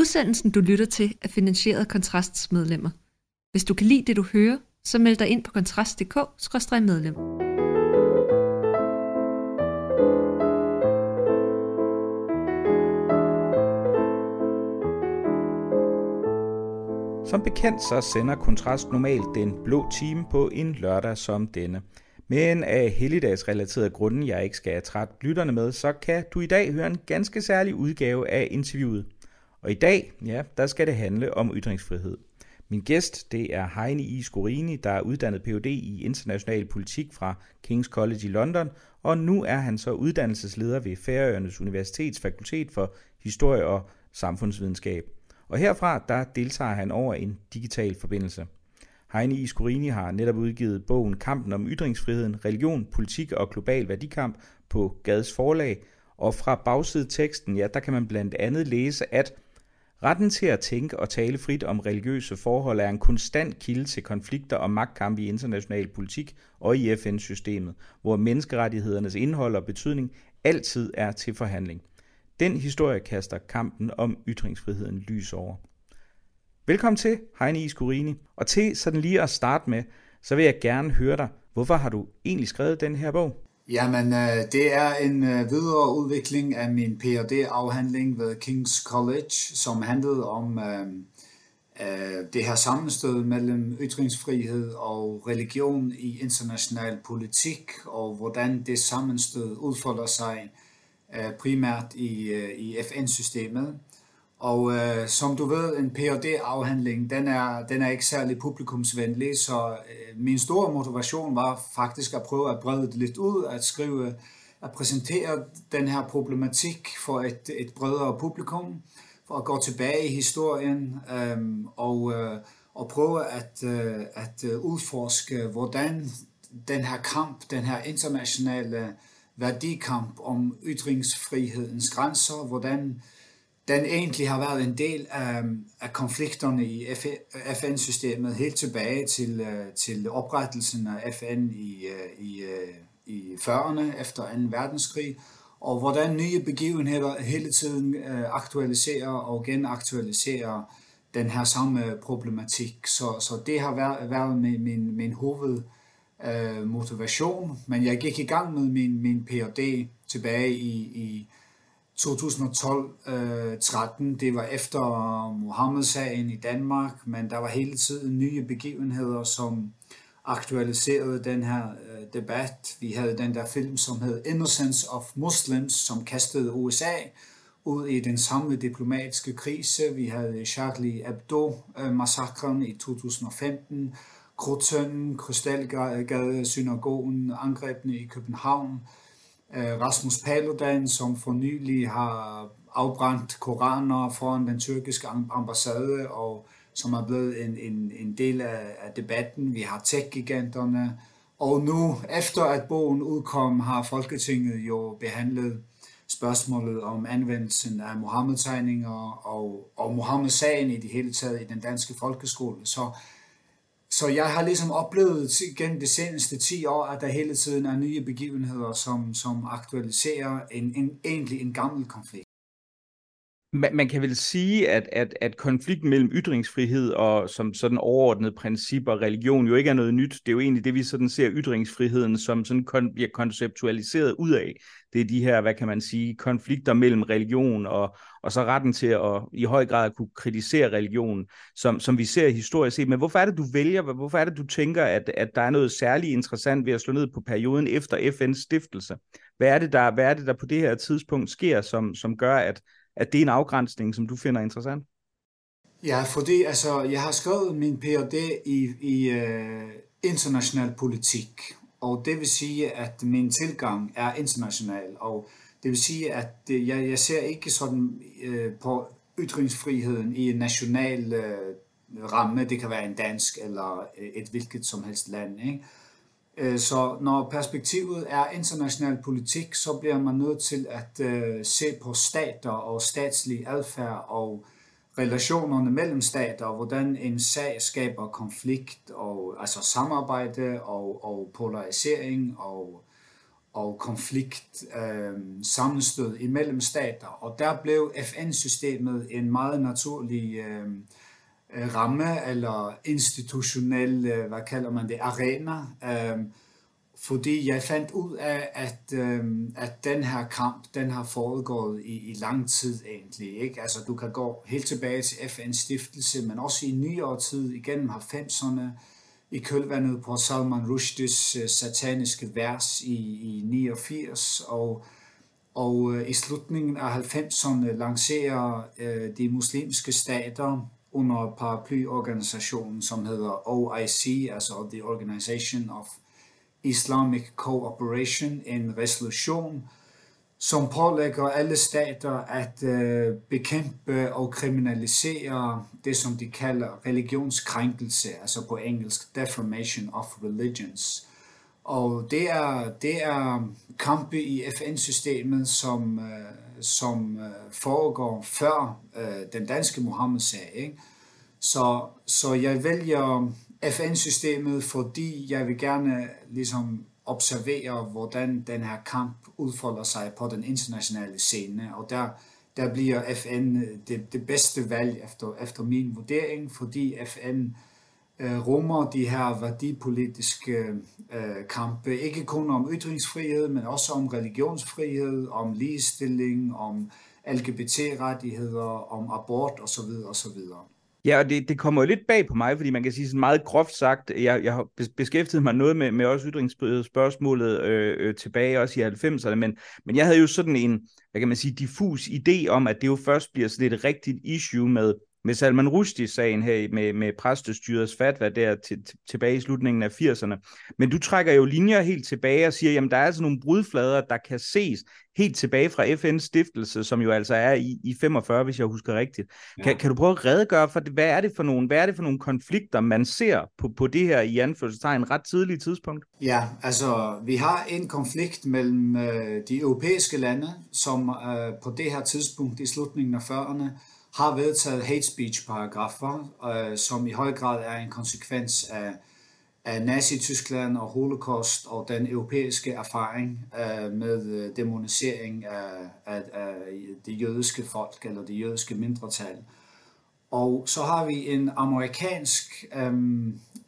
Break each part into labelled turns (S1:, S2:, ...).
S1: Udsendelsen, du lytter til, er finansieret af Kontrasts medlemmer. Hvis du kan lide det, du hører, så meld dig ind på kontrast.dk-medlem.
S2: Som bekendt så sender Kontrast normalt den blå time på en lørdag som denne. Men af helligdagsrelaterede grunde, jeg ikke skal trætte lytterne med, så kan du i dag høre en ganske særlig udgave af interviewet. Og i dag, ja, der skal det handle om ytringsfrihed. Min gæst, det er Heine I. Skorini, der er uddannet Ph.D. i international politik fra King's College i London, og nu er han så uddannelsesleder ved Færøernes Universitets Fakultet for Historie og Samfundsvidenskab. Og herfra, der deltager han over en digital forbindelse. Heine I. Har netop udgivet bogen Kampen om ytringsfriheden, religion, politik og global værdikamp på Gads forlag, og fra bagsideteksten, ja, der kan man blandt andet læse, at Retten til at tænke og tale frit om religiøse forhold er en konstant kilde til konflikter og magtkampe i international politik og i FN-systemet, hvor menneskerettighedernes indhold og betydning altid er til forhandling. Den historie kaster kampen om ytringsfriheden lys over. Velkommen til, Heine Iskurini. Og til sådan lige at starte med, så vil jeg gerne høre dig, hvorfor har du egentlig skrevet den her bog?
S3: Jamen, øh, det er en øh, videre udvikling af min Ph.D.-afhandling ved King's College, som handlede om øh, øh, det her sammenstød mellem ytringsfrihed og religion i international politik, og hvordan det sammenstød udfolder sig primært i, i FN-systemet. Og øh, som du ved, en Ph.D.-afhandling, den er, den er ikke særlig publikumsvenlig, så øh, min store motivation var faktisk at prøve at brede det lidt ud, at skrive, at præsentere den her problematik for et, et bredere publikum, for at gå tilbage i historien øh, og, øh, og prøve at, øh, at øh, udforske, hvordan den her kamp, den her internationale værdikamp om ytringsfrihedens grænser, hvordan den egentlig har været en del af, af konflikterne i FN-systemet helt tilbage til, øh, til oprettelsen af FN i, øh, i, øh, i 40'erne efter 2. verdenskrig, og hvordan nye begivenheder hele tiden aktualiserer og genaktualiserer den her samme problematik. Så, så det har været, været min, min, min hoved motivation, men jeg gik i gang med min, min Ph.D. tilbage i, i 2012-13, øh, det var efter Mohammed-sagen i Danmark, men der var hele tiden nye begivenheder, som aktualiserede den her øh, debat. Vi havde den der film, som hed Innocence of Muslims, som kastede USA ud i den samme diplomatiske krise. Vi havde Charlie Hebdo-massakren øh, i 2015, Krudtønden, Krystalgade, synagogen, angrebene i København, Øh, Rasmus Paludan, som for nylig har afbrændt koraner foran den tyrkiske ambassade, og som er blevet en, en, en del af, af debatten. Vi har tech-giganterne, og nu, efter at bogen udkom, har Folketinget jo behandlet spørgsmålet om anvendelsen af Mohammed-tegninger og, og Mohammed-sagen i det hele taget i den danske folkeskole. Så så jeg har ligesom oplevet gennem de seneste 10 år, at der hele tiden er nye begivenheder, som, som aktualiserer en, en, egentlig en gammel konflikt.
S2: Man, man kan vel sige, at, at, at konflikten mellem ytringsfrihed og som sådan overordnede principper religion jo ikke er noget nyt. Det er jo egentlig det, vi sådan ser ytringsfriheden som sådan kon, bliver konceptualiseret ud af. Det er de her, hvad kan man sige, konflikter mellem religion og, og så retten til at i høj grad at kunne kritisere religion, som, som vi ser historisk set. Men hvorfor er det, du vælger, hvorfor er det, du tænker, at, at der er noget særligt interessant ved at slå ned på perioden efter FN's stiftelse? Hvad er det, der, hvad er det, der på det her tidspunkt sker, som, som gør, at at det er en afgrænsning, som du finder interessant?
S3: Ja, fordi altså, jeg har skrevet min Ph.D. i, i uh, international politik, og det vil sige, at min tilgang er international, og det vil sige, at jeg, jeg ser ikke sådan uh, på ytringsfriheden i en national uh, ramme, det kan være en dansk eller et hvilket som helst land, ikke? Øh, så når perspektivet er international politik, så bliver man nødt til at øh, se på stater og statslig adfærd og relationerne mellem stater, og hvordan en sag skaber konflikt og altså samarbejde og, og polarisering og, og konflikt, øh, sammenstød imellem stater. Og der blev FN-systemet en meget naturlig øh, Øh, ramme eller institutionel, hvad kalder man det, arena. Øhm, fordi jeg fandt ud af, at, øhm, at den her kamp, den har foregået i, i lang tid egentlig. Ikke? Altså du kan gå helt tilbage til FN's stiftelse, men også i nyere tid, igennem 90'erne, i kølvandet på Salman Rushdies øh, sataniske vers i, i 89, og, og øh, i slutningen af 90'erne lancerer de muslimske stater under paraplyorganisationen, som hedder OIC, altså The Organization of Islamic Cooperation, en resolution, som pålægger alle stater at øh, bekæmpe og kriminalisere det, som de kalder religionskrænkelse, altså på engelsk defamation of religions. Og det er, det er kampe i FN-systemet, som, øh, som øh, foregår før øh, den danske Mohammed-sag. Ikke? Så, så jeg vælger FN-systemet, fordi jeg vil gerne ligesom observere, hvordan den her kamp udfolder sig på den internationale scene, og der, der bliver FN øh, det, det bedste valg efter, efter min vurdering, fordi FN øh, Øh, rummer de her værdipolitiske øh, kampe, ikke kun om ytringsfrihed, men også om religionsfrihed, om ligestilling, om LGBT-rettigheder, om abort osv. osv.
S2: Ja, og det, det kommer jo lidt bag på mig, fordi man kan sige sådan meget groft sagt, jeg, jeg har beskæftiget mig noget med, med også ytringsspørgsmålet øh, øh, tilbage også i 90'erne, men, men jeg havde jo sådan en, hvad kan man sige, diffus idé om, at det jo først bliver sådan et rigtigt issue med, med Salman Rushdie-sagen her med, med præstestyrets fatwa der til, til, tilbage i slutningen af 80'erne. Men du trækker jo linjer helt tilbage og siger, jamen der er altså nogle brudflader, der kan ses helt tilbage fra FN's stiftelse, som jo altså er i, i 45, hvis jeg husker rigtigt. Ja. Kan, kan du prøve at redegøre for, det? hvad er det for nogle, hvad er det for nogle konflikter, man ser på, på det her i anførselstegn ret tidlige tidspunkt?
S3: Ja, altså vi har en konflikt mellem øh, de europæiske lande, som øh, på det her tidspunkt i slutningen af 40'erne har vedtaget hate speech paragrafer, øh, som i høj grad er en konsekvens af, af Nazi-Tyskland og Holocaust og den europæiske erfaring øh, med øh, demonisering af, af, af det jødiske folk eller det jødiske mindretal. Og så har vi en amerikansk, øh,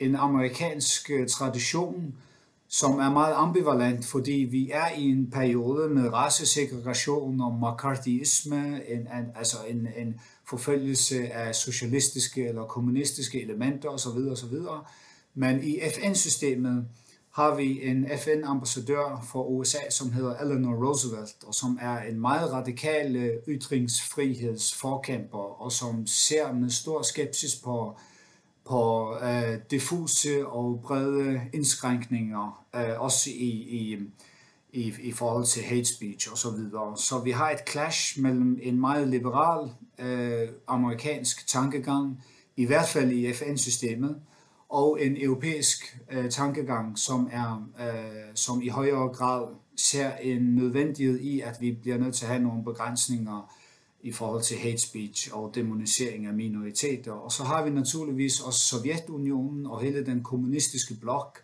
S3: en amerikansk øh, tradition, som er meget ambivalent, fordi vi er i en periode med racesegregation og McCarthyisme, en, en, altså en, en forfølgelse af socialistiske eller kommunistiske elementer osv. osv. Men i FN-systemet har vi en FN-ambassadør for USA, som hedder Eleanor Roosevelt, og som er en meget radikal øh, ytringsfrihedsforkæmper, og som ser med stor skepsis på på uh, diffuse og brede indskrænkninger, uh, også i, i, i, i forhold til hate speech og så videre. Så vi har et clash mellem en meget liberal øh, amerikansk tankegang, i hvert fald i FN-systemet, og en europæisk øh, tankegang, som, er, øh, som i højere grad ser en nødvendighed i, at vi bliver nødt til at have nogle begrænsninger i forhold til hate speech og demonisering af minoriteter. Og så har vi naturligvis også Sovjetunionen og hele den kommunistiske blok,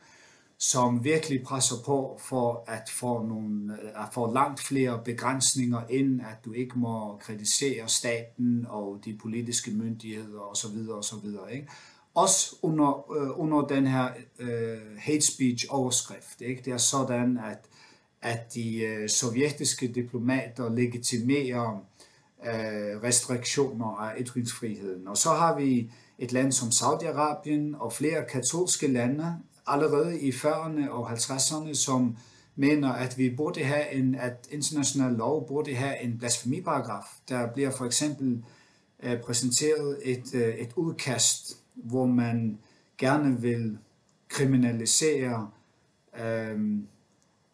S3: som virkelig presser på for at få, nogle, øh, at få langt flere begrænsninger ind, at du ikke må kritisere staten og de politiske myndigheder osv. osv. Ikke? Også under, øh, under den her øh, hate speech overskrift. Ikke? Det er sådan, at, at de øh, sovjetiske diplomater legitimerer øh, restriktioner af ytringsfriheden. Og så har vi et land som Saudi-Arabien og flere katolske lande allerede i 40'erne og 50'erne, som mener, at vi burde have en, at international lov burde have en blasfemiparagraf. Der bliver for eksempel øh, præsenteret et, øh, et udkast, hvor man gerne vil kriminalisere øh,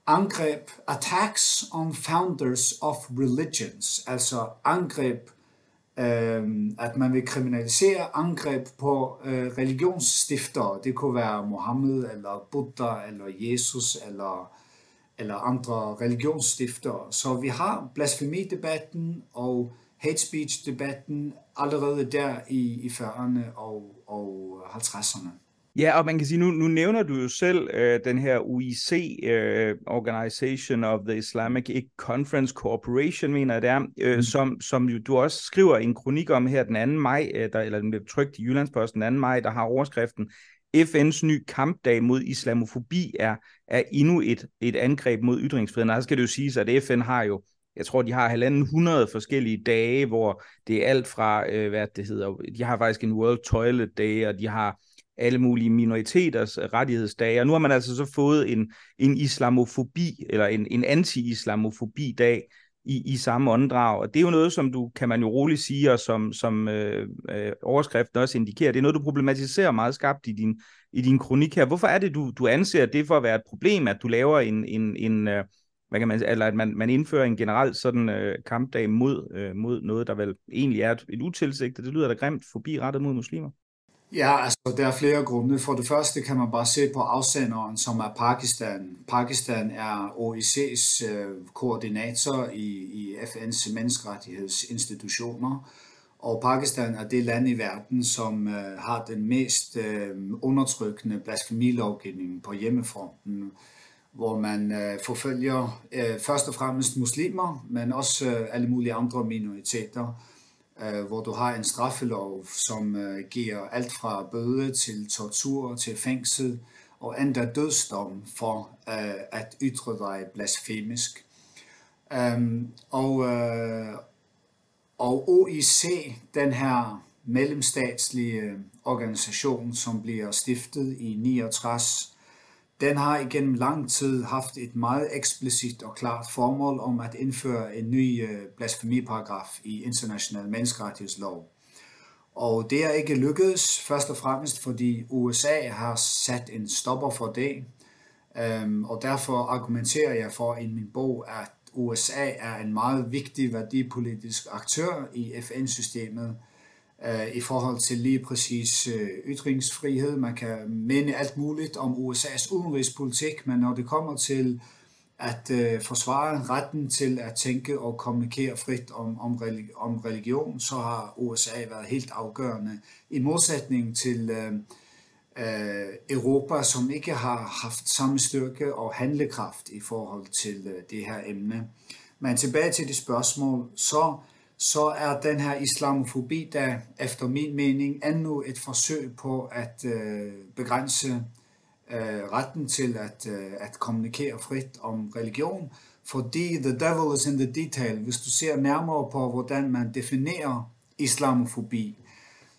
S3: angreb, attacks on founders of religions, altså angreb, øh, at man vil kriminalisere angreb på øh, religionsstiftere. Det kunne være Mohammed, eller Buddha, eller Jesus, eller, eller andre religionsstiftere. Så vi har blasfemidebatten og hate speech-debatten allerede der i, i 40'erne og, og 50'erne.
S2: Ja, og man kan sige, nu, nu nævner du jo selv øh, den her UIC, øh, Organization of the Islamic Conference Corporation, mener jeg det er, øh, mm. som, som jo, du også skriver en kronik om her den 2. maj, øh, der, eller den blev trykt i Jyllandsposten den 2. maj, der har overskriften, FN's ny kampdag mod islamofobi er, er endnu et, et angreb mod ytringsfriheden. Og så skal det jo siges, at FN har jo jeg tror, de har halvanden hundrede forskellige dage, hvor det er alt fra, øh, hvad det hedder, de har faktisk en World Toilet Day, og de har alle mulige minoriteters øh, rettighedsdage, og nu har man altså så fået en, en islamofobi, eller en, en anti-islamofobi-dag i, i samme åndedrag, og det er jo noget, som du, kan man jo roligt sige, og som, som øh, øh, overskriften også indikerer, det er noget, du problematiserer meget skarpt i din, i din kronik her. Hvorfor er det, du, du anser det for at være et problem, at du laver en, en, en øh, hvad kan man, eller at man, man indfører en generel sådan øh, kampdag mod, øh, mod noget, der vel egentlig er et, et utilsigtet, det lyder da grimt, forbi rettet mod muslimer?
S3: Ja, altså der er flere grunde. For det første kan man bare se på afsenderen, som er Pakistan. Pakistan er OIC's øh, koordinator i, i FN's menneskerettighedsinstitutioner, og Pakistan er det land i verden, som øh, har den mest øh, undertrykkende blasfemilovgivning på hjemmefronten, hvor man øh, forfølger øh, først og fremmest muslimer, men også øh, alle mulige andre minoriteter øh, hvor du har en straffelov, som øh, giver alt fra bøde til tortur til fængsel og endda dødsdom for øh, at ytre dig blasfemisk. Um, og, øh, og OIC, den her mellemstatslige øh, organisation, som bliver stiftet i 69, den har igennem lang tid haft et meget eksplicit og klart formål om at indføre en ny øh, blasfemiparagraf i international menneskerettighedslov. Og det er ikke lykkedes, først og fremmest fordi USA har sat en stopper for det, øhm, og derfor argumenterer jeg for i min bog, at USA er en meget vigtig værdipolitisk aktør i FN-systemet, Øh, i forhold til lige præcis øh, ytringsfrihed. Man kan mene alt muligt om USA's udenrigspolitik, men når det kommer til at øh, forsvare retten til at tænke og kommunikere frit om, om, religi- om religion, så har USA været helt afgørende. I modsætning til øh, øh, Europa, som ikke har haft samme styrke og handlekraft i forhold til øh, det her emne. Men tilbage til det spørgsmål, så så er den her islamofobi, der efter min mening endnu et forsøg på at øh, begrænse øh, retten til at, øh, at kommunikere frit om religion, fordi the devil is in the detail. Hvis du ser nærmere på, hvordan man definerer islamofobi,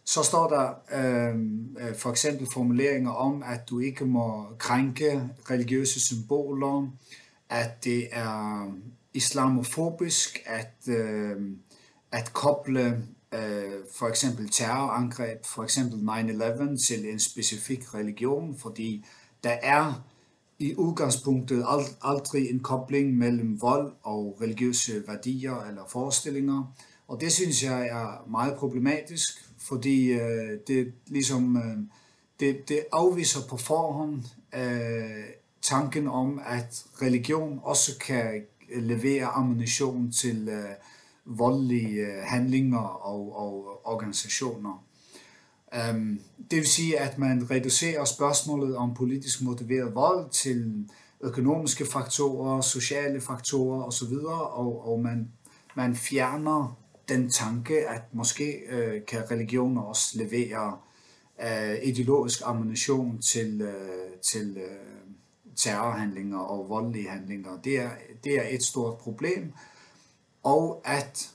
S3: så står der øh, øh for eksempel formuleringer om, at du ikke må krænke religiøse symboler, at det er islamofobisk, at øh, at koble øh, for eksempel terrorangreb, for eksempel 9-11 til en specifik religion, fordi der er i udgangspunktet ald aldrig en kobling mellem vold og religiøse værdier eller forestillinger. Og det synes jeg er meget problematisk, fordi øh, det ligesom øh, det, det afviser på forhånd øh, tanken om, at religion også kan levere ammunition til øh, voldelige øh, handlinger og, og organisationer. Um, det vil sige, at man reducerer spørgsmålet om politisk motiveret vold til økonomiske faktorer, sociale faktorer osv., og, og man, man fjerner den tanke, at måske øh, kan religioner også levere øh, ideologisk ammunition til, øh, til øh, terrorhandlinger og voldelige handlinger. Det er, det er et stort problem, og at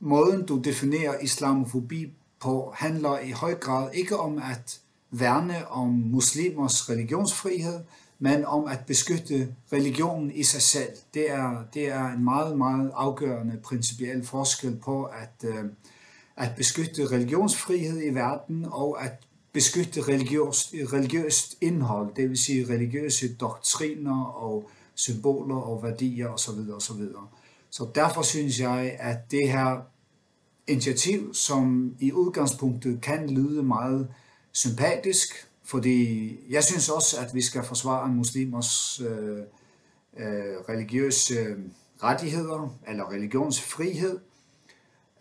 S3: måden du definerer islamofobi på handler i høj grad ikke om at værne om muslimers religionsfrihed, men om at beskytte religionen i sig selv. Det er, det er en meget, meget afgørende principiel forskel på at, øh, at beskytte religionsfrihed i verden og at beskytte religiøst, religiøst indhold, det vil sige religiøse doktriner og symboler og værdier osv. osv. Så derfor synes jeg, at det her initiativ, som i udgangspunktet kan lyde meget sympatisk, fordi jeg synes også, at vi skal forsvare muslimers øh, øh, religiøse rettigheder eller religionsfrihed.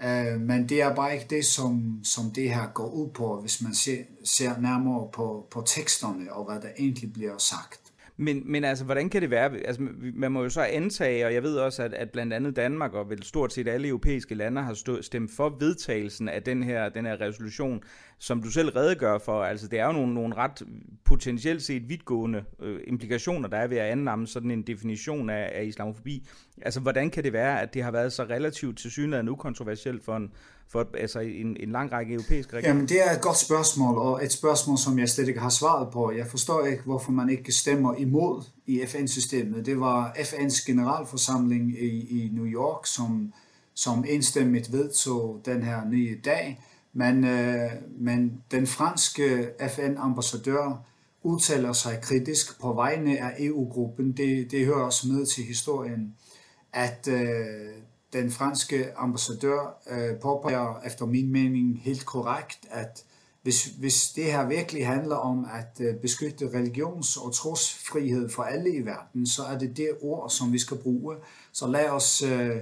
S3: øh, men det er bare ikke det, som, som det her går ud på, hvis man ser, ser nærmere på, på teksterne og hvad der egentlig bliver sagt.
S2: Men, men altså, hvordan kan det være? Altså, man må jo så antage, og jeg ved også, at, at blandt andet Danmark og vel stort set alle europæiske lande har stå, stemt for vedtagelsen af den her, den her resolution, som du selv redegør for. Altså, det er jo nogle, nogle ret potentielt set vidtgående øh, implikationer, der er ved at annamme sådan en definition af, af islamofobi. Altså, hvordan kan det være, at det har været så relativt til synligheden ukontroversielt for en, for altså en, en lang række europæiske
S3: regioner? Jamen, det er et godt spørgsmål, og et spørgsmål, som jeg slet ikke har svaret på. Jeg forstår ikke, hvorfor man ikke stemmer imod i FN-systemet. Det var FN's generalforsamling i, i New York, som, som enstemmigt vedtog den her nye dag. Men, øh, men den franske FN-ambassadør udtaler sig kritisk på vegne af EU-gruppen. Det, det hører også med til historien, at øh, den franske ambassadør øh, påpeger efter min mening helt korrekt, at hvis, hvis det her virkelig handler om at øh, beskytte religions- og trosfrihed for alle i verden, så er det det ord, som vi skal bruge. Så lad os, øh,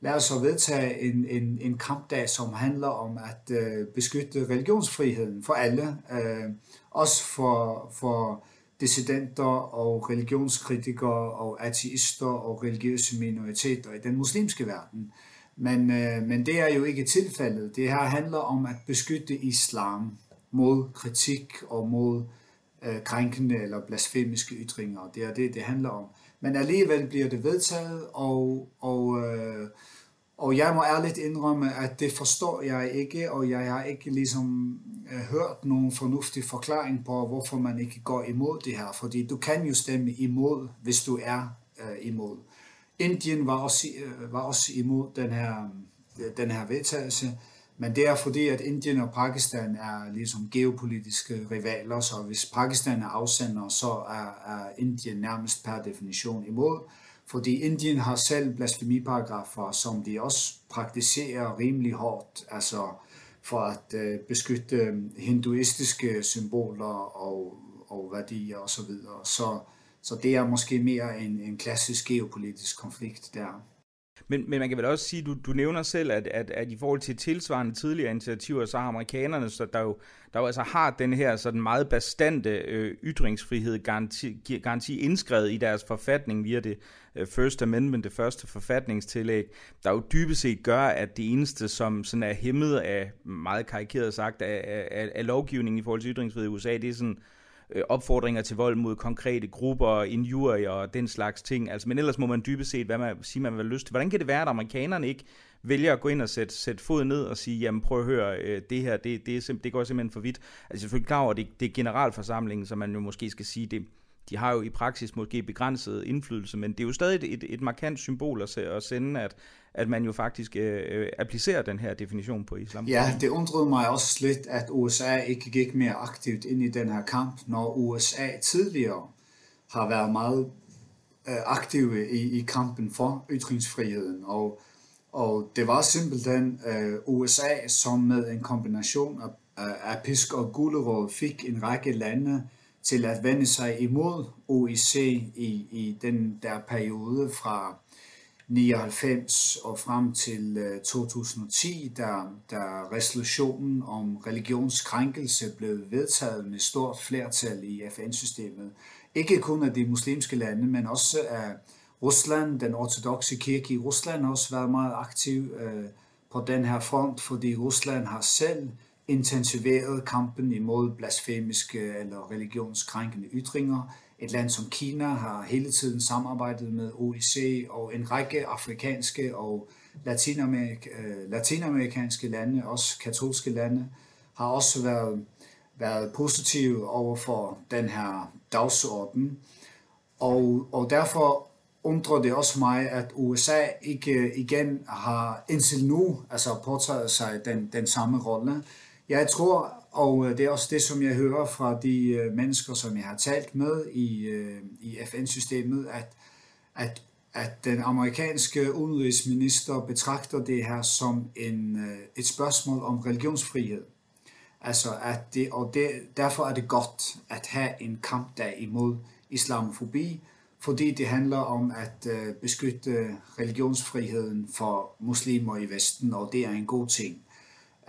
S3: lad os så vedtage en, en, en kampdag, som handler om at øh, beskytte religionsfriheden for alle, øh, også for, for dissidenter og religionskritikere og ateister og religiøse minoriteter i den muslimske verden. Men, øh, men det er jo ikke tilfældet. Det her handler om at beskytte islam mod kritik og mod øh, krænkende eller blasfemiske ytringer. Det er det, det handler om. Men alligevel bliver det vedtaget, og, og øh, og jeg må ærligt indrømme, at det forstår jeg ikke, og jeg har ikke ligesom øh, hørt nogen fornuftig forklaring på, hvorfor man ikke går imod det her. Fordi du kan jo stemme imod, hvis du er øh, imod. Indien var også, øh, var også imod den her, øh, den her vedtagelse, men det er fordi, at Indien og Pakistan er ligesom geopolitiske rivaler, så hvis Pakistan er afsender, så er, er Indien nærmest per definition imod. Fordi Indien har selv blasfemiparagrafer, som de også praktiserer rimelig hårdt, altså for at øh, beskytte øh, hinduistiske symboler og, og værdier osv. Så, videre. så, så det er måske mere en, en klassisk geopolitisk konflikt der.
S2: Men, men man kan vel også sige, du, du nævner selv, at, at, at i forhold til tilsvarende tidligere initiativer, så har amerikanerne, så der jo, der jo altså har den her sådan meget bastante øh, ytringsfrihed garanti, garanti indskrevet i deres forfatning via det Øh, First Amendment, det første forfatningstillæg, der jo dybest set gør, at det eneste, som sådan er hæmmet af, meget karikeret sagt, af, af, af lovgivningen i forhold til ytringsfrihed i USA, det er sådan øh, opfordringer til vold mod konkrete grupper, injurier og den slags ting. Altså, men ellers må man dybest set hvad man, sige, man vil lyst til. Hvordan kan det være, at amerikanerne ikke vælger at gå ind og sætte, sætte fod ned og sige, jamen prøv at høre, øh, det her, det, det, er det går simpelthen for vidt. Altså selvfølgelig klar over, at det, det er generalforsamlingen, så man jo måske skal sige, det, de har jo i praksis måske begrænset indflydelse, men det er jo stadig et, et markant symbol at, sende, at, at man jo faktisk øh, øh, applicerer den her definition på islam.
S3: Ja, det undrede mig også lidt, at USA ikke gik mere aktivt ind i den her kamp, når USA tidligere har været meget øh, aktive i, i kampen for ytringsfriheden. Og, og det var simpelthen øh, USA, som med en kombination af, af pisk og gulerod fik en række lande til at vende sig imod OIC i, i den der periode fra 99 og frem til øh, 2010, da, da resolutionen om religionskrænkelse blev vedtaget med stort flertal i FN-systemet. Ikke kun af de muslimske lande, men også af Rusland. Den ortodoxe kirke i Rusland har også været meget aktiv øh, på den her front, fordi Rusland har selv intensiveret kampen imod blasfemiske eller religionskrænkende ytringer. Et land som Kina har hele tiden samarbejdet med OIC, og en række afrikanske og latinamerik øh, latinamerikanske lande, også katolske lande, har også været, været positive over for den her dagsorden. Og, og derfor undrer det også mig, at USA ikke igen har indtil nu altså påtaget sig den, den samme rolle. Jeg tror, og øh, det er også det, som jeg hører fra de øh, mennesker, som jeg har talt med i, øh, i FN-systemet, at, at, at den amerikanske udenrigsminister betragter det her som en, et spørgsmål om religionsfrihed. Altså at det, og det, derfor er det godt at have en kampdag imod islamofobi, fordi det handler om at beskytte religionsfriheden for muslimer i Vesten, og det er en god ting.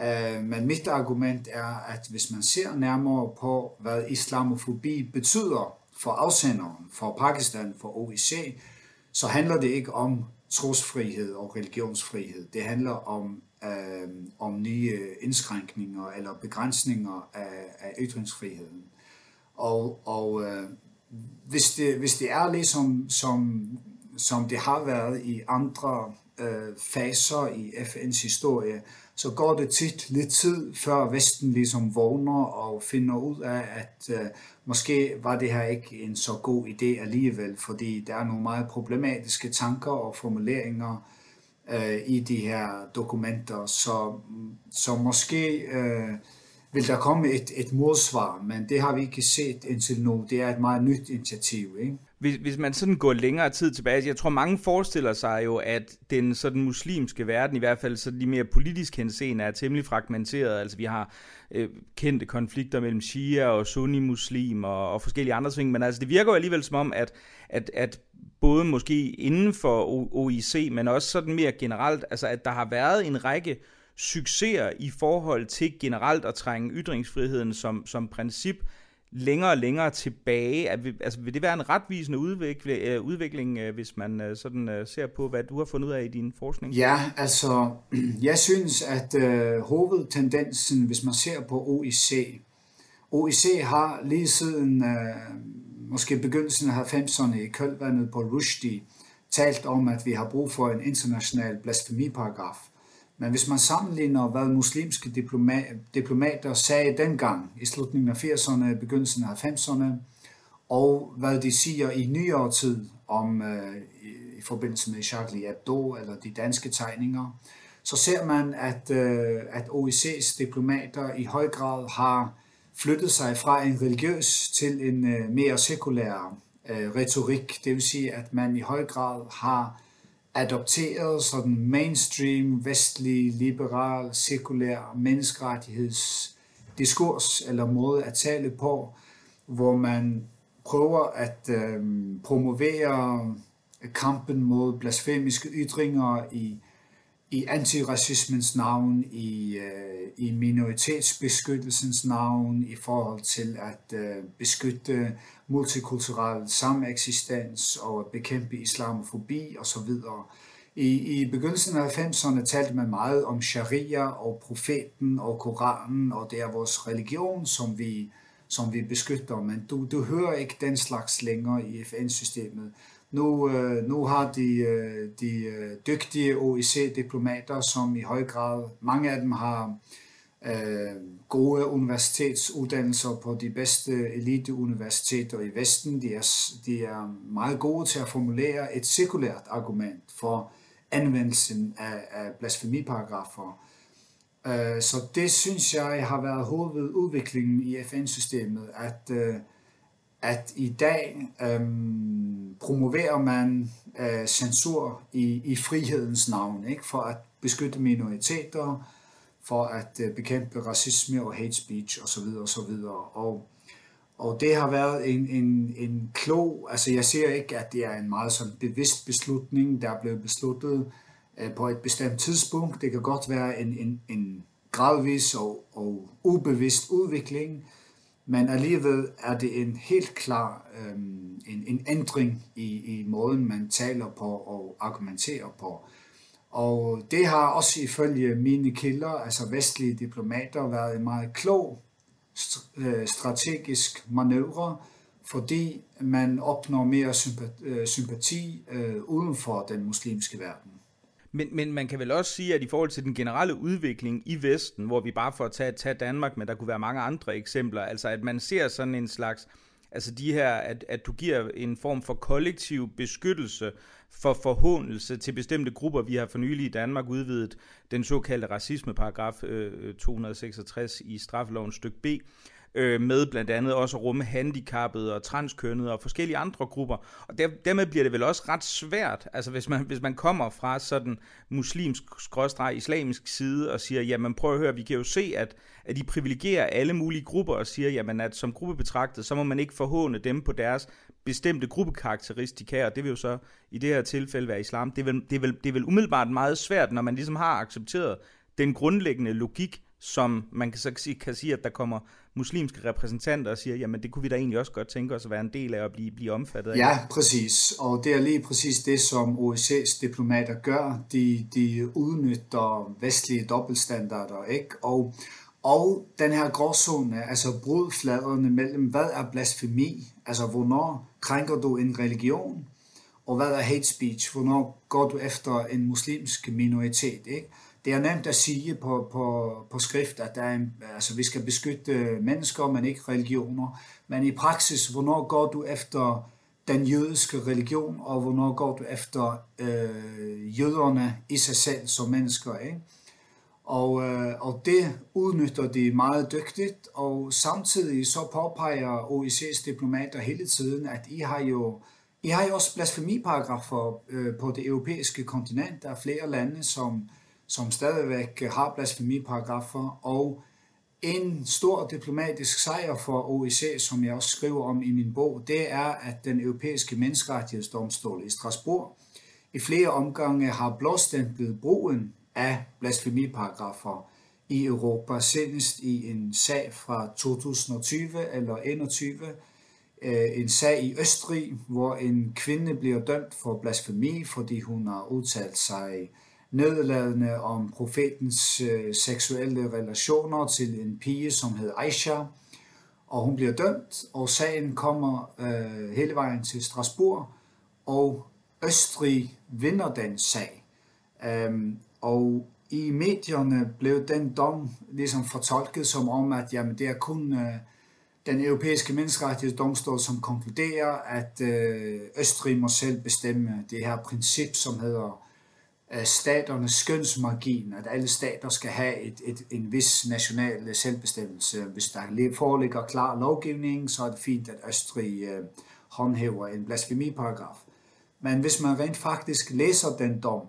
S3: Øh, men mit argument er, at hvis man ser nærmere på, hvad islamofobi betyder for afsenderen, for Pakistan, for OIC, så handler det ikke om trosfrihed og religionsfrihed. Det handler om, øh, om nye indskrænkninger eller begrænsninger af, af ytringsfriheden. Og, og øh, hvis, det, hvis det er ligesom som, som det har været i andre øh, faser i FN's historie, så går det tit lidt tid, før Vesten ligesom vågner og finder ud af, at øh, måske var det her ikke en så god idé alligevel, fordi der er nogle meget problematiske tanker og formuleringer øh, i de her dokumenter, så, mm, så måske øh, vil der komme et, et modsvar, men det har vi ikke set indtil nu. Det er et meget nyt initiativ. Ikke?
S2: Hvis, hvis man sådan går længere tid tilbage, altså jeg tror mange forestiller sig jo, at den sådan muslimske verden, i hvert fald så de mere politisk henseende, er temmelig fragmenteret. Altså vi har øh, kendte konflikter mellem shia og sunni-muslim og, og forskellige andre ting, men altså det virker jo alligevel som om, at, at, at både måske inden for OIC, men også sådan mere generelt, altså at der har været en række succeser i forhold til generelt at trænge ytringsfriheden som, som princip længere og længere tilbage. Altså, vil det være en retvisende udvikling, øh, udvikling øh, hvis man øh, sådan øh, ser på, hvad du har fundet ud af i din forskning?
S3: Ja, altså, jeg synes, at øh, hovedtendensen, hvis man ser på OIC, OIC har lige siden øh, måske begyndelsen af 90'erne i kølvandet på Rushdie talt om, at vi har brug for en international blasfemiparagraf. Men hvis man sammenligner, hvad muslimske diplomater sagde dengang i slutningen af 80'erne, begyndelsen af 90'erne, og hvad de siger i nyere tid om øh, i, i forbindelse med Charlie Hebdo eller de danske tegninger, så ser man, at, øh, at OIC's diplomater i høj grad har flyttet sig fra en religiøs til en øh, mere sekulær øh, retorik. Det vil sige, at man i høj grad har adopteret sådan mainstream, vestlig, liberal, sekulær menneskerettighedsdiskurs eller måde at tale på, hvor man prøver at øh, promovere kampen mod blasfemiske ytringer i i antiracismens navn, i, øh, i minoritetsbeskyttelsens navn, i forhold til at øh, beskytte multikulturel sameksistens og bekæmpe islamofobi osv. I, I begyndelsen af 90'erne talte man meget om sharia og profeten og Koranen, og det er vores religion, som vi, som vi beskytter, men du, du hører ikke den slags længere i FN-systemet. Nu, øh, nu har de, øh, de øh, dygtige OIC-diplomater, som i høj grad, mange af dem har øh, Øh, gode universitetsuddannelser på de bedste eliteuniversiteter i Vesten. De er, de er meget gode til at formulere et sekulært argument for anvendelsen af, af blasfemiparagrafer. Øh, så det synes jeg har været hovedudviklingen i FN-systemet, at øh, at i dag øhm, promoverer man øh, censur i, i frihedens navn, ikke? for at beskytte minoriteter, for at øh, bekæmpe racisme og hate speech osv. osv. Og, og det har været en, en, en klog, altså jeg ser ikke, at det er en meget sådan bevidst beslutning, der er blevet besluttet øh, på et bestemt tidspunkt. Det kan godt være en, en, en gradvis og, og ubevidst udvikling, men alligevel er det en helt klar øhm, en, en ændring i, i måden, man taler på og argumenterer på. Og det har også ifølge mine kilder, altså vestlige diplomater, været en meget klog øh, strategisk manøvre, fordi man opnår mere sympati, øh, sympati øh, uden for den muslimske verden.
S2: Men, men man kan vel også sige, at i forhold til den generelle udvikling i Vesten, hvor vi bare får at tage, tage Danmark, men der kunne være mange andre eksempler, altså at man ser sådan en slags, altså de her, at, at du giver en form for kollektiv beskyttelse for forhåndelse til bestemte grupper. Vi har for nylig i Danmark udvidet den såkaldte racismeparagraf øh, øh 266 i straffelovens stykke B, øh, med blandt andet også at rumme handicappede og transkønnede og forskellige andre grupper. Og der, dermed bliver det vel også ret svært, altså hvis man, hvis man kommer fra sådan muslimsk skråstreg islamisk side og siger, jamen prøv at høre, vi kan jo se, at, at de privilegerer alle mulige grupper og siger, jamen at som gruppe betragtet, så må man ikke forhåne dem på deres bestemte gruppekarakteristika, og det vil jo så i det her tilfælde være islam. Det er vel, det er vel, det er vel umiddelbart meget svært, når man ligesom har accepteret den grundlæggende logik, som man kan, så sige, kan sige, at der kommer muslimske repræsentanter og siger, jamen det kunne vi da egentlig også godt tænke os at være en del af at blive, blive omfattet af.
S3: Ja, præcis. Og det er lige præcis det, som OSCE's diplomater gør. De, de udnytter vestlige dobbeltstandarder, ikke? Og, og den her gråzone, altså brudfladerne mellem, hvad er blasfemi, altså hvornår krænker du en religion, og hvad er hate speech, hvornår går du efter en muslimsk minoritet, ikke? Det er nemt at sige på, på, på skrift, at der er en, altså, vi skal beskytte mennesker, men ikke religioner. Men i praksis, hvornår går du efter den jødiske religion, og hvornår går du efter øh, jøderne i sig selv som mennesker. Ikke? Og, øh, og det udnytter de meget dygtigt, og samtidig så påpeger OIC's diplomater hele tiden, at I har jo, I har jo også blasfemiparagrafer øh, på det europæiske kontinent. Der er flere lande, som som stadigvæk har blasfemiparagrafer, og en stor diplomatisk sejr for OEC, som jeg også skriver om i min bog, det er, at den europæiske menneskerettighedsdomstol i Strasbourg i flere omgange har blåstemplet brugen af blasfemiparagrafer i Europa, senest i en sag fra 2020 eller 21, øh, en sag i Østrig, hvor en kvinde bliver dømt for blasfemi, fordi hun har udtalt sig nedladende om profetens øh, seksuelle relationer til en pige, som hed Aisha, og hun bliver dømt, og sagen kommer øh, hele vejen til Strasbourg, og Østrig vinder den sag. Øhm, og i medierne blev den dom ligesom fortolket som om, at jamen, det er kun øh, den europæiske menneskerettighedsdomstol, som konkluderer, at øh, Østrig må selv bestemme det her princip, som hedder øh, staternes skønsmargin, at alle stater skal have et, et, en vis national selvbestemmelse. Hvis der foreligger klar lovgivning, så er det fint, at Østrig øh, håndhæver en blasfemiparagraf. Men hvis man rent faktisk læser den dom,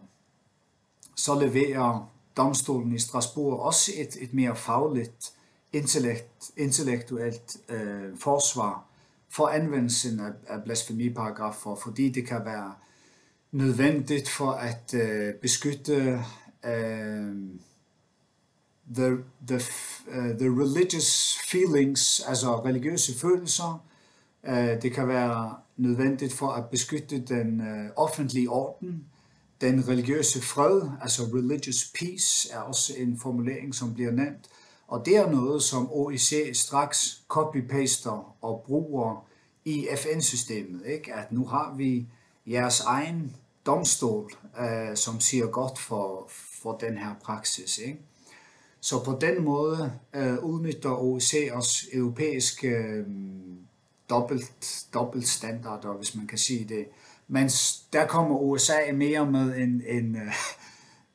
S3: så leverer domstolen i Strasbourg også et, et mere fagligt, intellekt, intellektuelt øh, forsvar for anvendelsen af, af blasfemiparagrafer, fordi det kan være nødvendigt for at øh, beskytte øh, the, the, uh, the religious feelings, altså religiøse følelser. Uh, det kan være nødvendigt for at beskytte den uh, offentlige orden. Den religiøse fred, altså religious peace, er også en formulering, som bliver nævnt. Og det er noget, som OEC straks copy-paster og bruger i FN-systemet. Ikke? At nu har vi jeres egen domstol, øh, som siger godt for, for den her praksis. Ikke? Så på den måde øh, udnytter OEC også europæiske øh, dobbelt, dobbeltstandarder, hvis man kan sige det. Men der kommer USA mere med en, en, øh,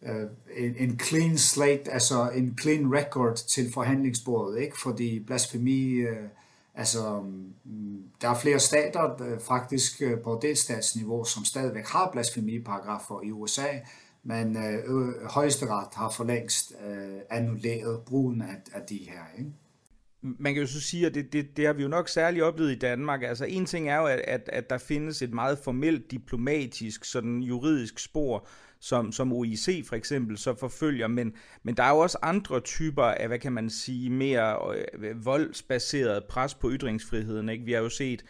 S3: øh, en, en clean slate, altså en clean record til forhandlingsbordet, ikke? fordi blasfemi øh, Altså, mm, der er flere stater øh, faktisk øh, på delstatsniveau, som stadigvæk har blasfemiparagrafer i USA, men øh, højesteret har for længst øh, annulleret brugen af, af de her. Ikke?
S2: Man kan jo så sige, at det, det, det har vi jo nok særligt oplevet i Danmark. Altså en ting er jo, at, at, at der findes et meget formelt diplomatisk, sådan juridisk spor, som, som OIC for eksempel så forfølger, men, men der er jo også andre typer af, hvad kan man sige, mere øh, voldsbaseret pres på ytringsfriheden. Ikke? Vi har jo set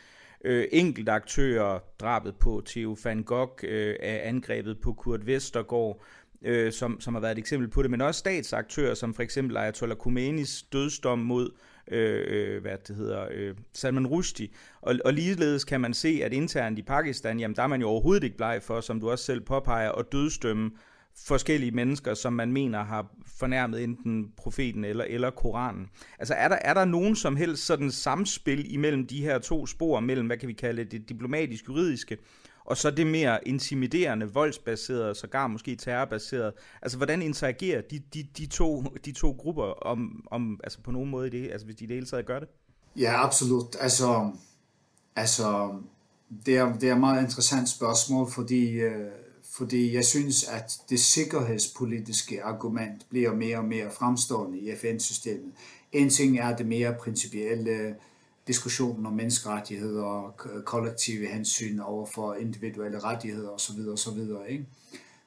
S2: øh, enkelte aktører, drabet på Theo van Gogh, øh, angrebet på Kurt Vestergaard, øh, som, som har været et eksempel på det, men også statsaktører, som for eksempel Ayatollah Khomeinis dødsdom mod Øh, øh, hvad det hedder, øh, Salman Rushdie. Og, og ligeledes kan man se, at internt i Pakistan, jamen der er man jo overhovedet ikke bleg for, som du også selv påpeger, at dødstømme forskellige mennesker, som man mener har fornærmet enten profeten eller, eller Koranen. Altså er der, er der nogen som helst sådan samspil imellem de her to spor, mellem hvad kan vi kalde det diplomatisk-juridiske, og så det mere intimiderende, voldsbaserede, sågar måske terrorbaserede. Altså, hvordan interagerer de, de, de, to, de to grupper om, om, altså på nogen måde i det, altså hvis de i det hele taget gør det?
S3: Ja, absolut. Altså, altså det, er, det er et meget interessant spørgsmål, fordi, øh, fordi jeg synes, at det sikkerhedspolitiske argument bliver mere og mere fremstående i FN-systemet. En ting er det mere principielle diskussionen om menneskerettigheder, og kollektive hensyn over for individuelle rettigheder osv. osv. Ikke?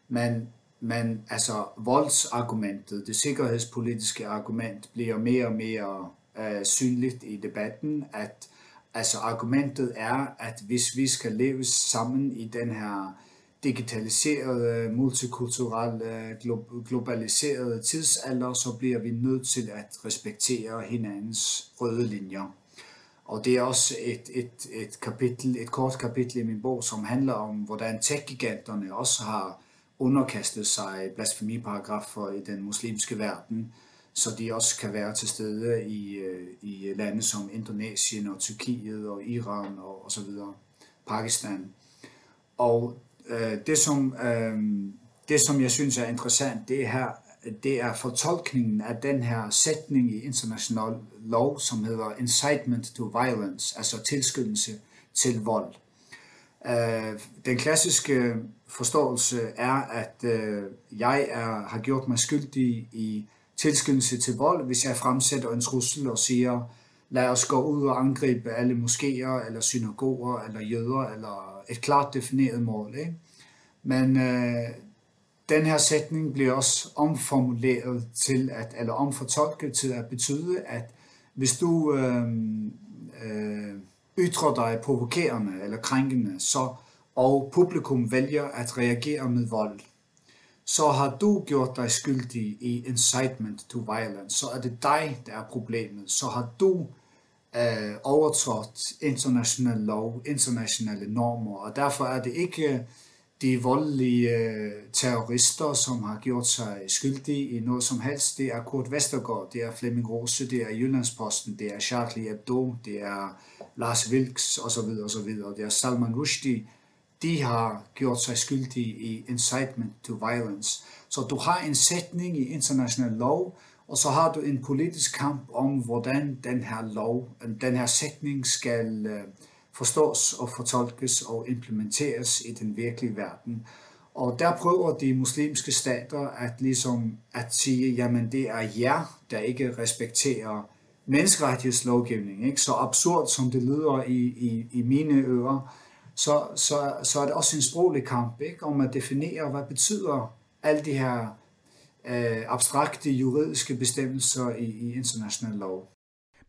S3: Men, men altså voldsargumentet, det sikkerhedspolitiske argument, bliver mere og mere øh, synligt i debatten, at altså argumentet er, at hvis vi skal leve sammen i den her digitaliserede, multikulturelle, globaliserede tidsalder, så bliver vi nødt til at respektere hinandens røde linjer. Og det er også et, et, et, kapitel, et kort kapitel i min bog, som handler om, hvordan tech-giganterne også har underkastet sig blasfemiparagrafer i den muslimske verden, så de også kan være til stede i, øh, i lande som Indonesien og Tyrkiet og Iran og, og så videre, Pakistan. Og øh, det, som, øh, det, som jeg synes er interessant, det er her, det er fortolkningen af den her sætning i international lov, som hedder incitement to violence, altså tilskyndelse til vold. Øh, den klassiske forståelse er, at øh, jeg er, har gjort mig skyldig i tilskyndelse til vold, hvis jeg fremsætter en trussel og siger, lad os gå ud og angribe alle moskéer, eller synagoger, eller jøder, eller et klart defineret mål. Ikke? Men øh, den her sætning bliver også omformuleret til at, eller omfortolket til at betyde, at hvis du øh, øh, ytrer dig provokerende eller krænkende, så, og publikum vælger at reagere med vold, så har du gjort dig skyldig i incitement to violence. Så er det dig, der er problemet. Så har du øh, overtrådt international lov, internationale normer, og derfor er det ikke de voldelige øh, terrorister, som har gjort sig skyldige i noget som helst, det er Kurt Vestergaard, det er Flemming Rose, det er Jyllandsposten, det er Charlie Hebdo, det er Lars Vilks osv. osv. Det er Salman Rushdie. De har gjort sig skyldige i incitement to violence. Så du har en sætning i international lov, og så har du en politisk kamp om, hvordan den her lov, den her sætning skal øh, forstås og fortolkes og implementeres i den virkelige verden. Og der prøver de muslimske stater at ligesom at sige, jamen det er jer, der ikke respekterer menneskerettighedslovgivning. Ikke? Så absurd som det lyder i, i, i mine ører, så, så, så er det også en sproglig kamp ikke? om at definere, hvad betyder alle de her øh, abstrakte juridiske bestemmelser i, i international lov.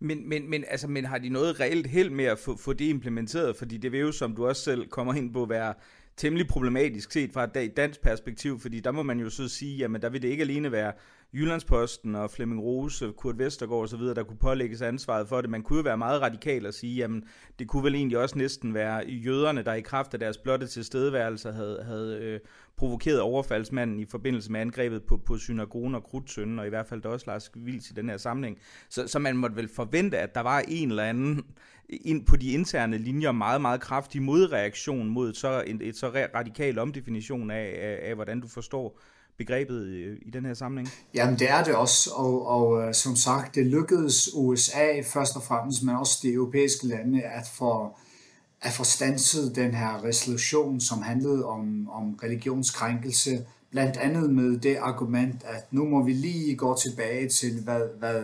S2: Men, men, men, altså, men har de noget reelt held med at få, få det implementeret? Fordi det vil jo, som du også selv kommer ind på, være temmelig problematisk set fra et dansk perspektiv, fordi der må man jo så sige, jamen der vil det ikke alene være Jyllandsposten og Flemming Rose, Kurt Vestergaard osv., der kunne pålægges ansvaret for det. Man kunne jo være meget radikal og sige, jamen det kunne vel egentlig også næsten være jøderne, der i kraft af deres blotte tilstedeværelse havde, havde øh, provokeret overfaldsmanden i forbindelse med angrebet på, på synagogen og Krudtsønnen, og i hvert fald også Lars Vils i den her samling. Så, så man måtte vel forvente, at der var en eller anden ind på de interne linjer meget, meget kraftig modreaktion mod så en, et så radikal omdefinition af, af, af, hvordan du forstår begrebet i, i den her samling?
S3: Jamen det er det også, og, og øh, som sagt, det lykkedes USA først og fremmest, men også de europæiske lande at få, at få den her resolution, som handlede om, om religionskrænkelse, blandt andet med det argument, at nu må vi lige gå tilbage til, hvad, hvad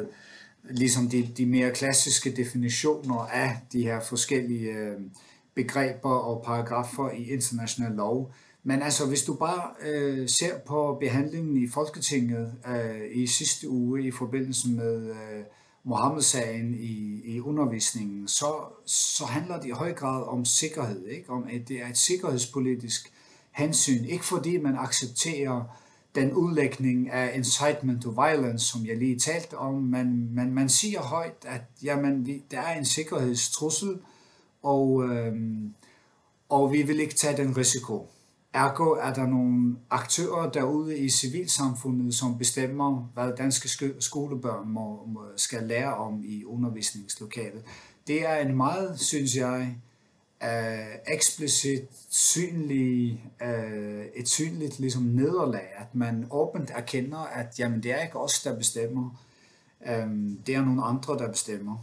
S3: ligesom de, de mere klassiske definitioner af de her forskellige øh, begreber og paragrafer i international lov. Men altså, hvis du bare øh, ser på behandlingen i Folketinget øh, i sidste uge i forbindelse med øh, Mohammed-sagen i, i undervisningen, så, så handler det i høj grad om sikkerhed, ikke? om at det er et sikkerhedspolitisk hensyn. Ikke fordi man accepterer den udlægning af incitement to violence, som jeg lige talte om, men, men man siger højt, at jamen, vi, der er en sikkerhedstrussel, og, øh, og vi vil ikke tage den risiko. Ergo er der nogle aktører derude i civilsamfundet, som bestemmer, hvad danske skolebørn må, må, skal lære om i undervisningslokalet. Det er en meget, synes jeg, øh, eksplicit synlig, øh, et synligt ligesom nederlag, at man åbent erkender, at jamen, det er ikke os, der bestemmer, øh, det er nogle andre, der bestemmer.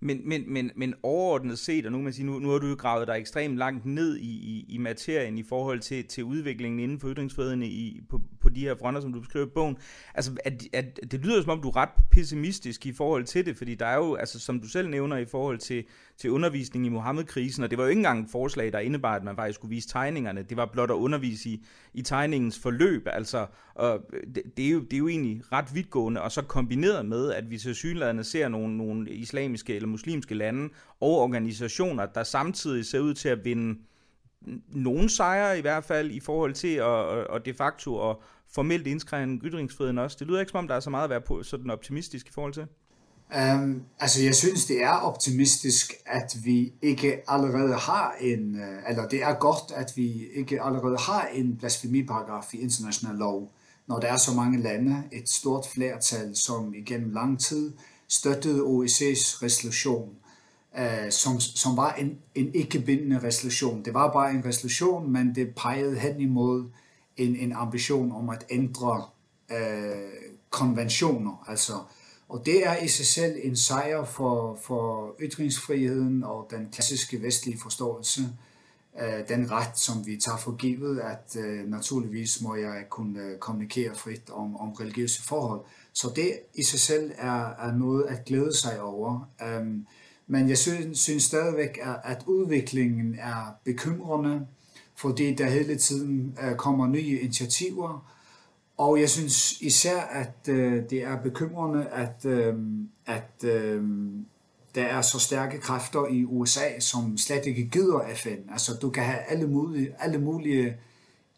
S2: Men, men, men, men overordnet set, og nu, man sige, nu, nu har du jo gravet dig ekstremt langt ned i, i, i materien i forhold til, til udviklingen inden for ytringsfriheden i, på, på de her fronter, som du beskriver i bogen. Altså, at, at, det lyder som om, du er ret pessimistisk i forhold til det, fordi der er jo, altså, som du selv nævner, i forhold til, til undervisning i Mohammed-krisen, og det var jo ikke engang et forslag, der indebar, at man faktisk skulle vise tegningerne. Det var blot at undervise i, i tegningens forløb. Altså, og det, det, er jo, det er jo egentlig ret vidtgående, og så kombineret med, at vi til synligheden ser nogle, nogle islamiske eller muslimske lande og organisationer, der samtidig ser ud til at vinde nogle sejre i hvert fald i forhold til at, og de facto og formelt indskrænke ytringsfriheden også. Det lyder ikke som om, der er så meget at være på, sådan optimistisk i forhold til.
S3: Um, altså jeg synes, det er optimistisk, at vi ikke allerede har en, uh, eller det er godt, at vi ikke allerede har en blasfemiparagraf i international lov, når der er så mange lande, et stort flertal, som igennem lang tid støttede OEC's resolution, uh, som, som var en, en ikke-bindende resolution. Det var bare en resolution, men det pegede hen imod en, en ambition om at ændre uh, konventioner, altså og det er i sig selv en sejr for, for ytringsfriheden og den klassiske vestlige forståelse. Den ret, som vi tager for givet, at øh, naturligvis må jeg kunne øh, kommunikere frit om, om religiøse forhold. Så det i sig selv er, er noget at glæde sig over. Øhm, men jeg synes, synes stadigvæk, at udviklingen er bekymrende, fordi der hele tiden øh, kommer nye initiativer, og jeg synes især, at øh, det er bekymrende, at, øh, at øh, der er så stærke kræfter i USA, som slet ikke gider FN. Altså, du kan have alle mulige, alle mulige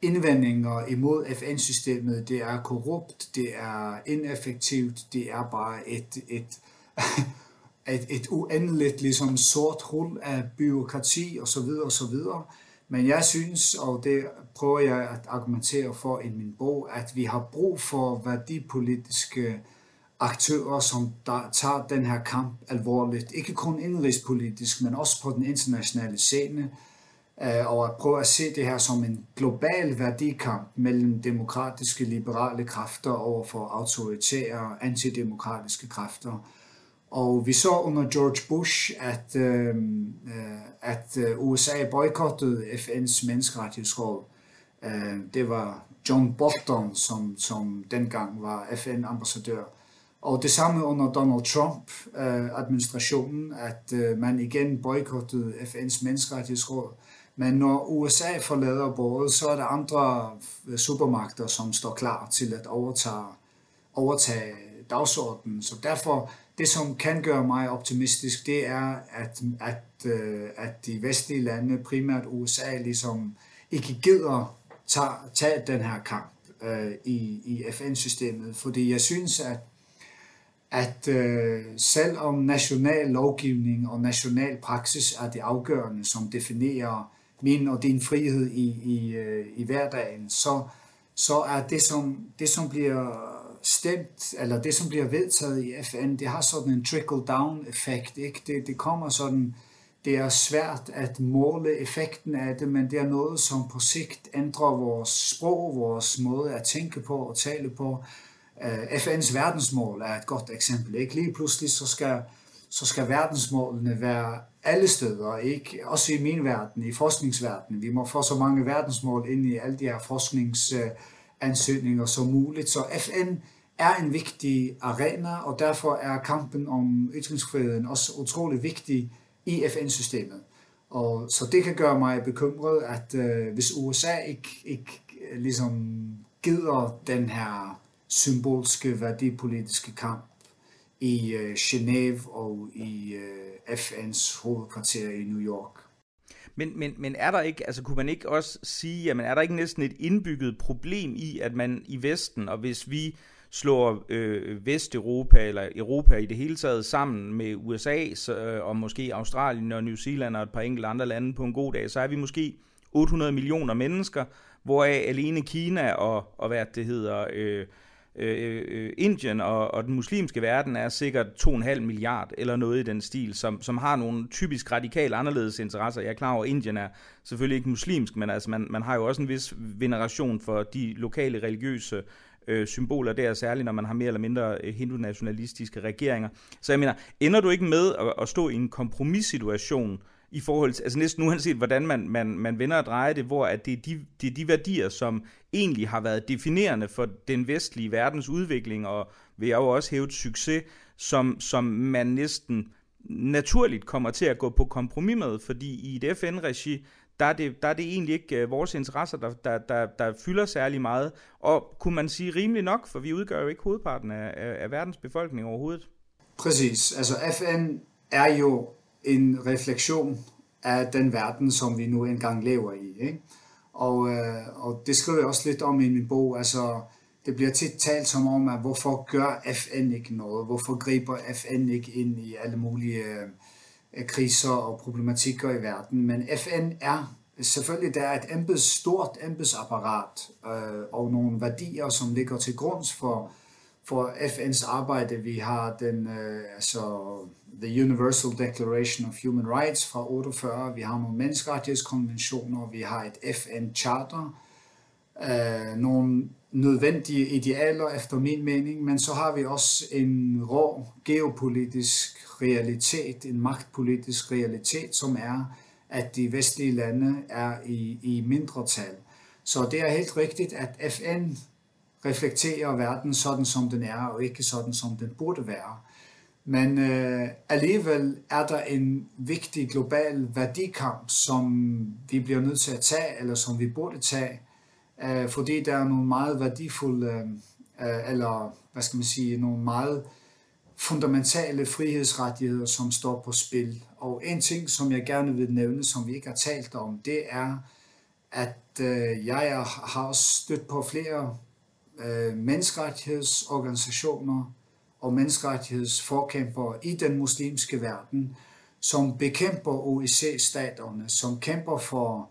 S3: indvendinger imod FN-systemet. Det er korrupt, det er ineffektivt, det er bare et, et, et, et uendeligt ligesom, sort hul af byråkrati osv. osv. Men jeg synes, og det prøver jeg at argumentere for i min bog, at vi har brug for værdipolitiske aktører, som der tager den her kamp alvorligt. Ikke kun indrigspolitisk, men også på den internationale scene. Øh, og at prøve at se det her som en global værdikamp mellem demokratiske liberale kræfter over for autoritære antidemokratiske kræfter. Og vi så under George Bush, at, øhm, øh, at øh, USA boykottede FN's menneskerettighedsråd. Øh, det var John Bolton, som, som dengang var FN-ambassadør. Og det samme under Donald Trump-administrationen, øh, at øh, man igen boykottede FN's menneskerettighedsråd. Men når USA forlader bordet, så er der andre øh, supermagter, som står klar til at overtage, overtage dagsordenen. Så derfor det, som kan gøre mig optimistisk, det er, at, at, øh, at de vestlige lande, primært USA, ligesom ikke gider tage, tage den her kamp øh, i, i FN-systemet. Fordi jeg synes, at, at øh, selvom national lovgivning og national praksis er det afgørende, som definerer min og din frihed i, i, øh, i hverdagen, så, så er det som, det, som bliver stemt, eller det som bliver vedtaget i FN, det har sådan en trickle-down effekt. Ikke? Det, det kommer sådan, det er svært at måle effekten af det, men det er noget, som på sigt ændrer vores sprog, vores måde at tænke på og tale på. Øh, FN's verdensmål er et godt eksempel. Ikke? Lige pludselig så skal, så skal verdensmålene være alle steder, ikke? også i min verden, i forskningsverdenen. Vi må få så mange verdensmål ind i alle de her forsknings... Øh, ansøgninger som muligt. Så FN er en vigtig arena, og derfor er kampen om ytringsfriheden også utrolig vigtig i FN-systemet. Og så det kan gøre mig bekymret, at øh, hvis USA ikke, ikke øh, ligesom gider den her symbolske værdipolitiske kamp i øh, Genève og i øh, FN's hovedkvarter i New York,
S2: men, men, men er der ikke, altså kunne man ikke også sige, jamen er der ikke næsten et indbygget problem i, at man i Vesten, og hvis vi slår øh, Vesteuropa eller Europa i det hele taget sammen med USA så, øh, og måske Australien og New Zealand og et par enkelte andre lande på en god dag, så er vi måske 800 millioner mennesker, hvoraf alene Kina og, og hvad det hedder, øh, Øh, øh, Indien og, og den muslimske verden er sikkert 2,5 milliard eller noget i den stil, som, som har nogle typisk radikalt anderledes interesser. Jeg er klar over, at Indien er selvfølgelig ikke muslimsk, men altså man, man har jo også en vis veneration for de lokale religiøse øh, symboler der, særligt når man har mere eller mindre øh, hindu-nationalistiske regeringer. Så jeg mener, ender du ikke med at, at stå i en kompromissituation i forhold til, altså næsten uanset hvordan man, man, man vender og drejer det, hvor at det, er de, det er de værdier, som egentlig har været definerende for den vestlige verdens udvikling, og vil jeg jo også hæve et succes, som, som man næsten naturligt kommer til at gå på kompromis med, fordi i et FN-regi, der er, det, der er det egentlig ikke øh, vores interesser, der, der, der, der fylder særlig meget. Og kunne man sige rimelig nok, for vi udgør jo ikke hovedparten af, af, af verdens befolkning overhovedet.
S3: Præcis. Altså FN er jo en refleksion af den verden, som vi nu engang lever i. Ikke? Og, øh, og det skriver jeg også lidt om i min bog. Altså, det bliver tit talt som om, at hvorfor gør FN ikke noget? Hvorfor griber FN ikke ind i alle mulige øh, kriser og problematikker i verden? Men FN er selvfølgelig der er et embeds, stort embedsapparat øh, og nogle værdier, som ligger til grund for, for FN's arbejde. Vi har den, øh, altså The Universal Declaration of Human Rights fra 48, vi har nogle menneskerettighedskonventioner, vi har et FN-charter, øh, nogle nødvendige idealer efter min mening, men så har vi også en rå geopolitisk realitet, en magtpolitisk realitet, som er, at de vestlige lande er i, i mindretal. Så det er helt rigtigt, at FN reflekterer verden sådan, som den er, og ikke sådan, som den burde være. Men øh, alligevel er der en vigtig global værdikamp, som vi bliver nødt til at tage, eller som vi burde tage, øh, fordi der er nogle meget værdifulde, øh, eller hvad skal man sige, nogle meget fundamentale frihedsrettigheder, som står på spil. Og en ting, som jeg gerne vil nævne, som vi ikke har talt om, det er, at øh, jeg har også stødt på flere øh, menneskerettighedsorganisationer, og menneskerettighedsforkæmpere i den muslimske verden, som bekæmper OEC-staterne, som kæmper for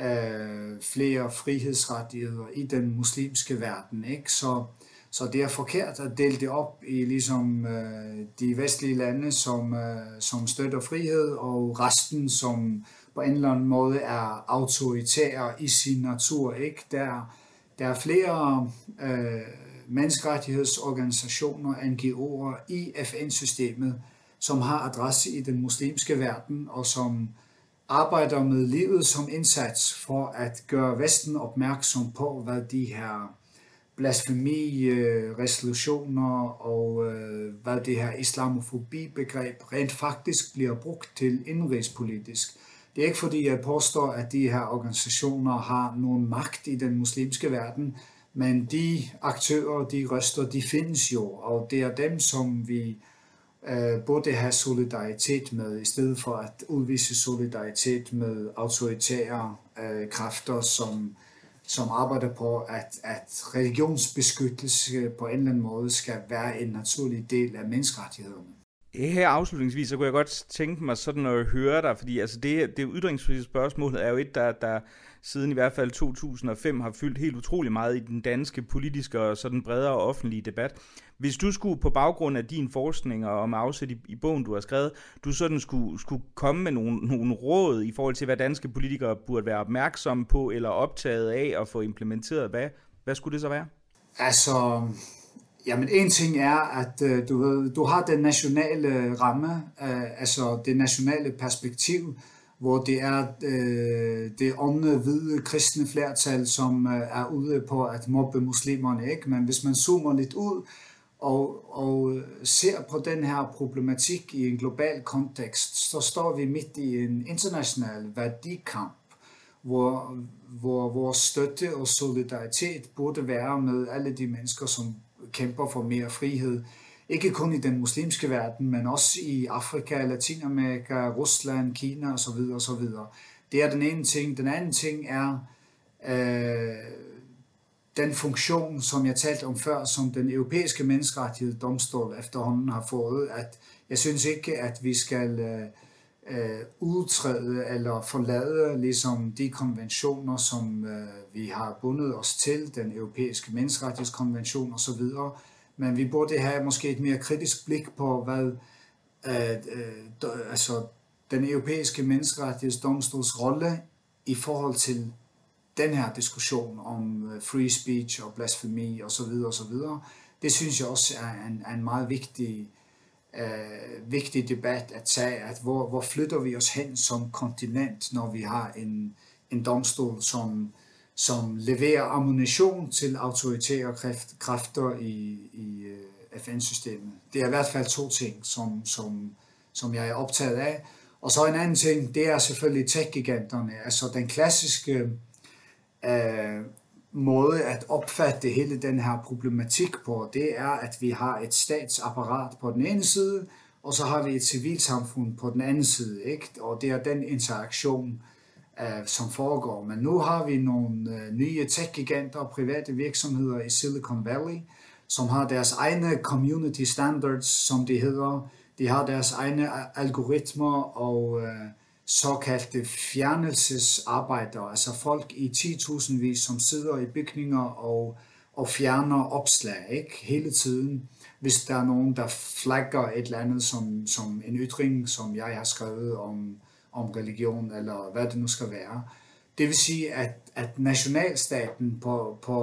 S3: øh, flere frihedsrettigheder i den muslimske verden. Ikke? Så, så det er forkert at dele det op i ligesom, øh, de vestlige lande, som, øh, som støtter frihed, og resten, som på en eller anden måde er autoritære i sin natur. Ikke? Der, der er flere øh, menneskerettighedsorganisationer, NGO'er i FN-systemet, som har adresse i den muslimske verden og som arbejder med livet som indsats for at gøre Vesten opmærksom på, hvad de her blasfemi-resolutioner og øh, hvad det her islamofobi-begreb rent faktisk bliver brugt til indrigspolitisk. Det er ikke fordi, jeg påstår, at de her organisationer har nogen magt i den muslimske verden, men de aktører, de røster, de findes jo, og det er dem, som vi øh, burde have solidaritet med, i stedet for at udvise solidaritet med autoritære øh, kræfter, som, som arbejder på, at, at religionsbeskyttelse på en eller anden måde skal være en naturlig del af menneskerettighederne.
S2: Her afslutningsvis, så kunne jeg godt tænke mig sådan at høre dig, fordi altså det, det ytringsfrihedsspørgsmål er jo et, der, der siden i hvert fald 2005 har fyldt helt utrolig meget i den danske politiske og sådan bredere offentlige debat. Hvis du skulle på baggrund af din forskning og med afsæt i, i bogen, du har skrevet, du sådan skulle, skulle komme med nogle, nogle råd i forhold til, hvad danske politikere burde være opmærksomme på eller optaget af at få implementeret, hvad, hvad skulle det så være?
S3: Altså, Jamen en ting er, at øh, du, ved, du har den nationale øh, ramme, øh, altså det nationale perspektiv, hvor det er øh, det onde, hvide, kristne flertal, som øh, er ude på at mobbe muslimerne. Ikke? Men hvis man zoomer lidt ud og, og øh, ser på den her problematik i en global kontekst, så står vi midt i en international værdikamp, hvor, hvor vores støtte og solidaritet burde være med alle de mennesker, som kæmper for mere frihed. Ikke kun i den muslimske verden, men også i Afrika, Latinamerika, Rusland, Kina osv. osv. Det er den ene ting. Den anden ting er øh, den funktion, som jeg talte om før, som den europæiske menneskerettighedsdomstol efterhånden har fået, at jeg synes ikke, at vi skal øh, øh, udtræde eller forlade ligesom de konventioner, som øh, vi har bundet os til, den europæiske menneskerettighedskonvention osv., men vi burde have måske et mere kritisk blik på, hvad øh, øh, altså, den europæiske menneskerettighedsdomstols rolle i forhold til den her diskussion om øh, free speech og blasfemi osv. videre, Det synes jeg også er en, en meget vigtig, øh, vigtig debat at tage, at hvor, hvor flytter vi os hen som kontinent, når vi har en, en domstol, som, som leverer ammunition til autoritære kræfter i, i øh, FN-systemet. Det er i hvert fald to ting, som, som, som jeg er optaget af. Og så en anden ting, det er selvfølgelig tech-giganterne. Altså den klassiske øh, måde at opfatte hele den her problematik på, det er, at vi har et statsapparat på den ene side, og så har vi et civilsamfund på den anden side. Ikke? Og det er den interaktion, øh, Øh, som foregår. Men nu har vi nogle øh, nye tech-giganter og private virksomheder i Silicon Valley, som har deres egne community standards, som de hedder. De har deres egne øh, algoritmer og øh, såkaldte fjernelsesarbejdere, altså folk i 10.000 vis, som sidder i bygninger og, og fjerner opslag ikke? hele tiden. Hvis der er nogen, der flagger et eller andet som, som en ytring, som jeg har skrevet om, om religion, eller hvad det nu skal være. Det vil sige, at, at nationalstaten på, på,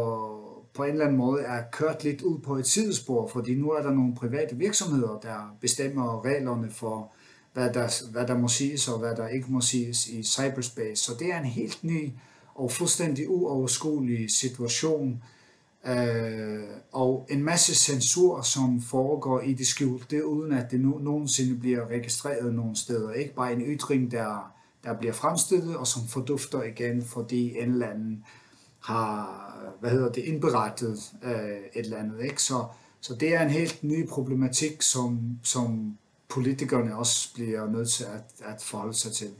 S3: på en eller anden måde er kørt lidt ud på et sidespor, fordi nu er der nogle private virksomheder, der bestemmer reglerne for, hvad der, hvad der må siges og hvad der ikke må siges i cyberspace. Så det er en helt ny og fuldstændig uoverskuelig situation, øh, og en masse censur, som foregår i det skjulte, uden at det no, nogensinde bliver registreret nogen steder. Ikke bare en ytring, der, der bliver fremstillet, og som fordufter igen, fordi en eller anden har hvad hedder det, indberettet øh, et eller andet. Ikke? Så, så det er en helt ny problematik, som, som politikerne også bliver nødt til at, at forholde sig til.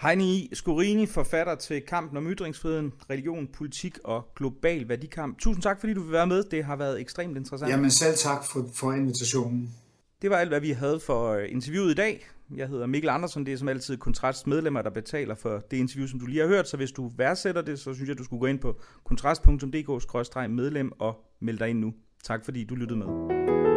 S2: Heini Skorini, forfatter til Kampen om ytringsfriheden, religion, politik og global værdikamp. Tusind tak, fordi du vil være med. Det har været ekstremt interessant.
S3: Jamen selv tak for, for invitationen.
S2: Det var alt, hvad vi havde for øh, interviewet i dag. Jeg hedder Mikkel Andersen, det er som altid Kontrasts medlemmer, der betaler for det interview, som du lige har hørt. Så hvis du værdsætter det, så synes jeg, du skulle gå ind på kontrast.dk-medlem og melde dig ind nu. Tak fordi du lyttede med.